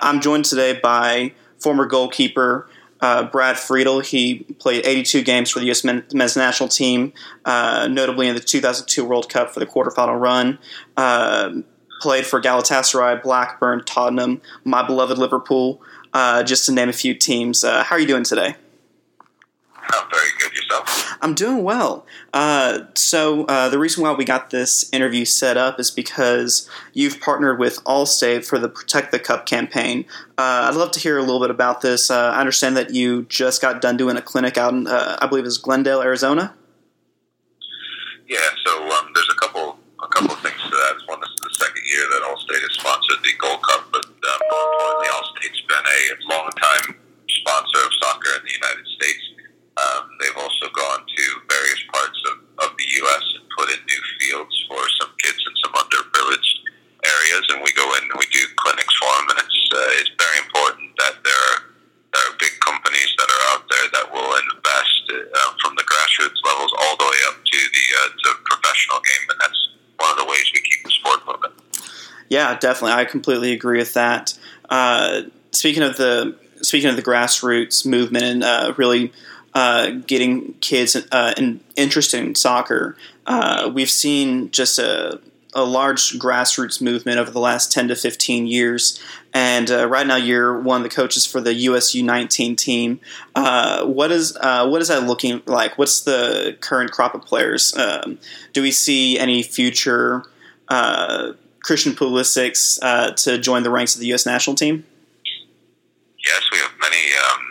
I'm joined today by former goalkeeper uh, Brad Friedel. He played 82 games for the U.S. men's national team, uh, notably in the 2002 World Cup for the quarterfinal run. Uh, played for Galatasaray, Blackburn, Tottenham, my beloved Liverpool, uh, just to name a few teams. Uh, how are you doing today? I'm oh, very good. Yourself? I'm doing well. Uh, so uh, the reason why we got this interview set up is because you've partnered with Allstate for the Protect the Cup campaign. Uh, I'd love to hear a little bit about this. Uh, I understand that you just got done doing a clinic out in, uh, I believe, was Glendale, Arizona. Yeah. So um, there's a couple a couple of things to that. One, this is the second year that Allstate has sponsored the Gold Cup Yeah, definitely. I completely agree with that. Uh, speaking of the speaking of the grassroots movement and uh, really uh, getting kids uh, in, interested in soccer, uh, we've seen just a a large grassroots movement over the last 10 to 15 years. And uh, right now, you're one of the coaches for the USU 19 team. Uh, what is uh, what is that looking like? What's the current crop of players? Um, do we see any future uh, Christian Pulisic uh, to join the ranks of the U.S. national team? Yes, we have many um,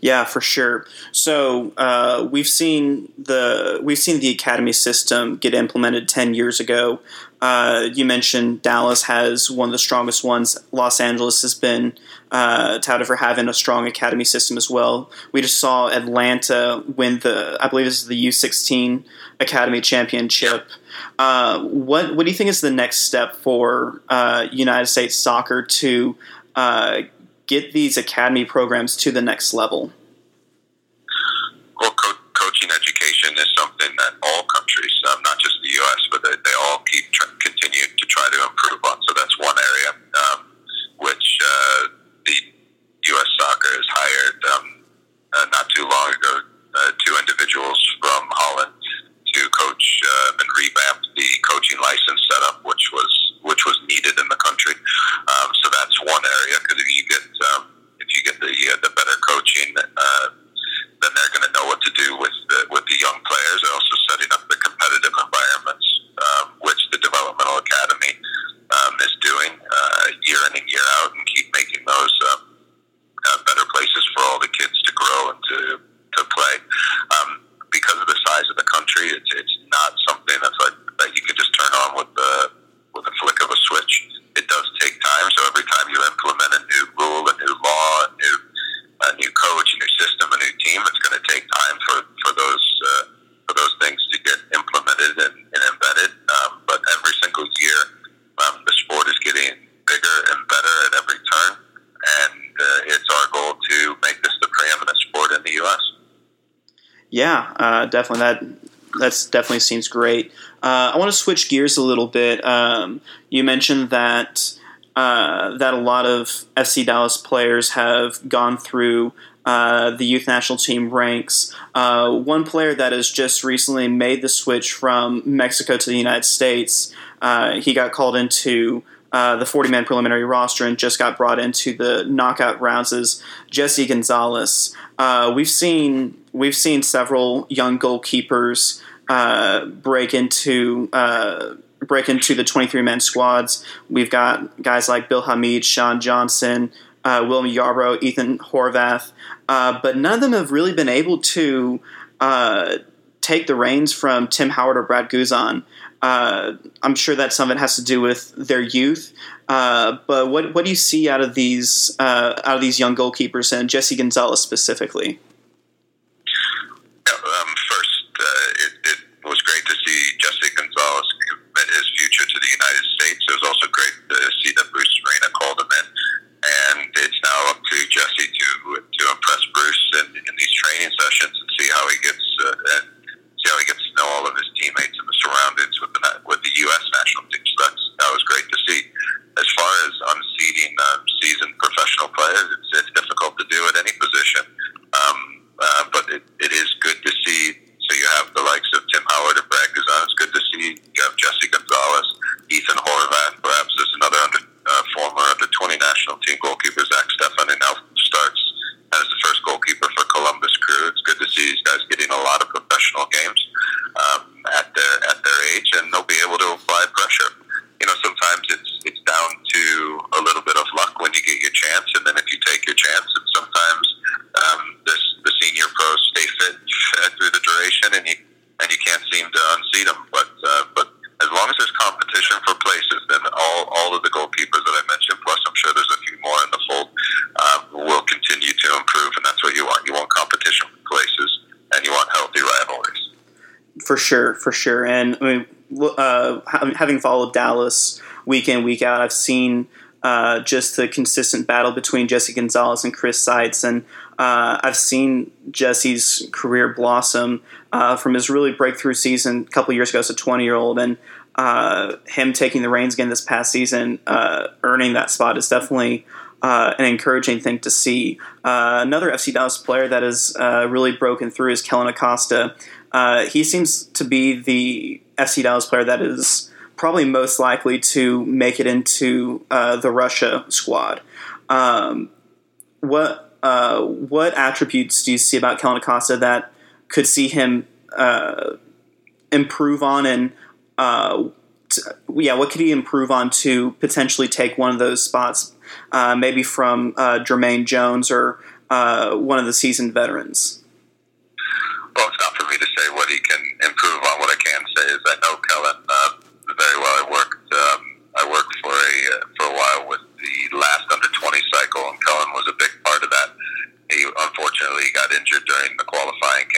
Yeah, for sure. So uh, we've seen the we've seen the academy system get implemented ten years ago. Uh, you mentioned Dallas has one of the strongest ones. Los Angeles has been uh, touted for having a strong academy system as well. We just saw Atlanta win the I believe this is the U sixteen academy championship. Uh, what what do you think is the next step for uh, United States soccer to uh, get these academy programs to the next level. yeah, uh, definitely that that's definitely seems great. Uh, I want to switch gears a little bit. Um, you mentioned that uh, that a lot of FC Dallas players have gone through uh, the youth national team ranks. Uh, one player that has just recently made the switch from Mexico to the United States. Uh, he got called into. Uh, the 40 man preliminary roster and just got brought into the knockout rounds is Jesse Gonzalez. we've seen we've seen several young goalkeepers uh, break into uh, break into the 23 man squads. We've got guys like Bill Hamid, Sean Johnson, uh, William Yarbrough, Ethan Horvath, uh, but none of them have really been able to uh, take the reins from Tim Howard or Brad Guzan. Uh, I'm sure that some of it has to do with their youth, but what what do you see out of these out of these young goalkeepers and Jesse Gonzalez specifically? beat them. But uh, but as long as there's competition for places, then all, all of the goalkeepers that I mentioned, plus I'm sure there's a few more in the fold, uh, will continue to improve, and that's what you want. You want competition for places, and you want healthy rivalries. For sure, for sure. And I mean, uh, having followed Dallas week in week out, I've seen uh, just the consistent battle between Jesse Gonzalez and Chris Seitz. And uh, I've seen Jesse's career blossom uh, from his really breakthrough season a couple years ago as a 20 year old. And uh, him taking the reins again this past season, uh, earning that spot is definitely. Uh, an encouraging thing to see. another FC Dallas player that has really broken through is Kellen Acosta. he seems to be the FC Dallas player that is probably most likely to make it into uh, the Russia squad. Um, what uh, what attributes do you see about Kellen Acosta that could see him uh, improve on, and uh, t- yeah, what could he improve on to potentially take one of those spots, uh, maybe from uh, Jermaine Jones or one of the seasoned veterans? Well, it's not for me to say what he can improve on. What I can say is I know Kellen injured during the qualifying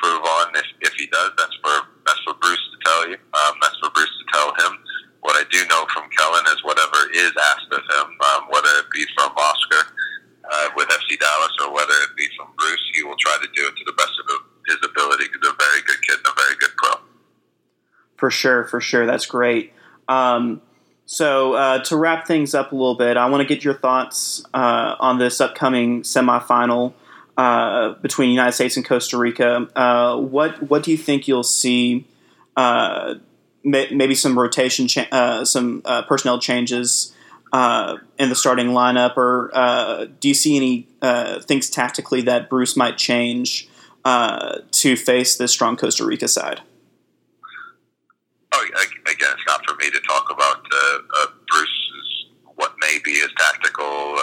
for on If, if he does, that's for that's for Bruce to tell you. Um, that's for Bruce to tell him. What I do know from Kellen is whatever is asked of him, um, whether it be from Oscar uh, with FC Dallas or whether it be from Bruce, he will try to do it to the best of his ability. He's a very good kid and a very good pro. For sure, for sure, that's great. Um, so uh, to wrap things up a little bit, I want to get your thoughts uh, on this upcoming semifinal uh, between the United States and Costa Rica. Uh, what what do you think you'll see? Uh, may, maybe some rotation, cha- uh, some uh, personnel changes in the starting lineup, or do you see any things tactically that Bruce might change to face this strong Costa Rica side? Oh, again, it's not for me to talk about Bruce's what may be his tactical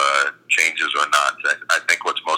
changes or not. I, I think what's most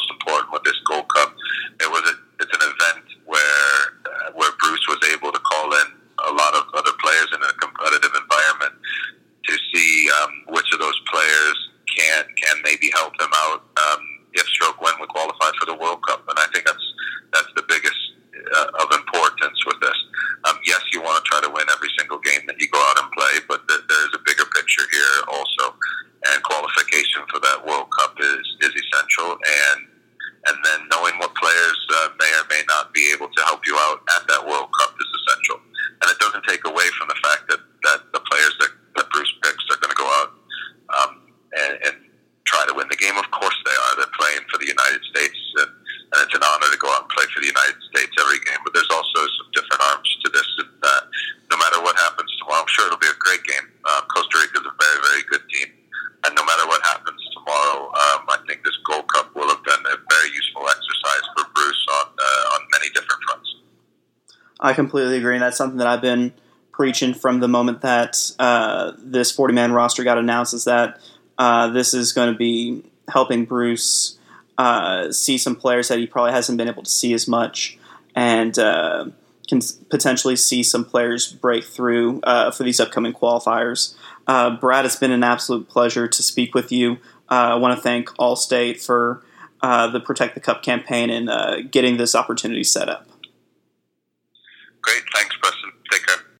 sure it'll be a great game. Um, Costa Rica is a very, very good team, and no matter what happens tomorrow, um, I think this Gold Cup will have been a very useful exercise for Bruce on uh, on many different fronts. I completely agree, and that's something that I've been preaching from the moment that uh, this forty man roster got announced. Is that uh, this is going to be helping Bruce uh, see some players that he probably hasn't been able to see as much, and uh, can potentially see some players break through uh, for these upcoming qualifiers. Uh, Brad, it's been an absolute pleasure to speak with you. Uh, I want to thank Allstate for uh, the Protect the Cup campaign and uh, getting this opportunity set up. Great, thanks.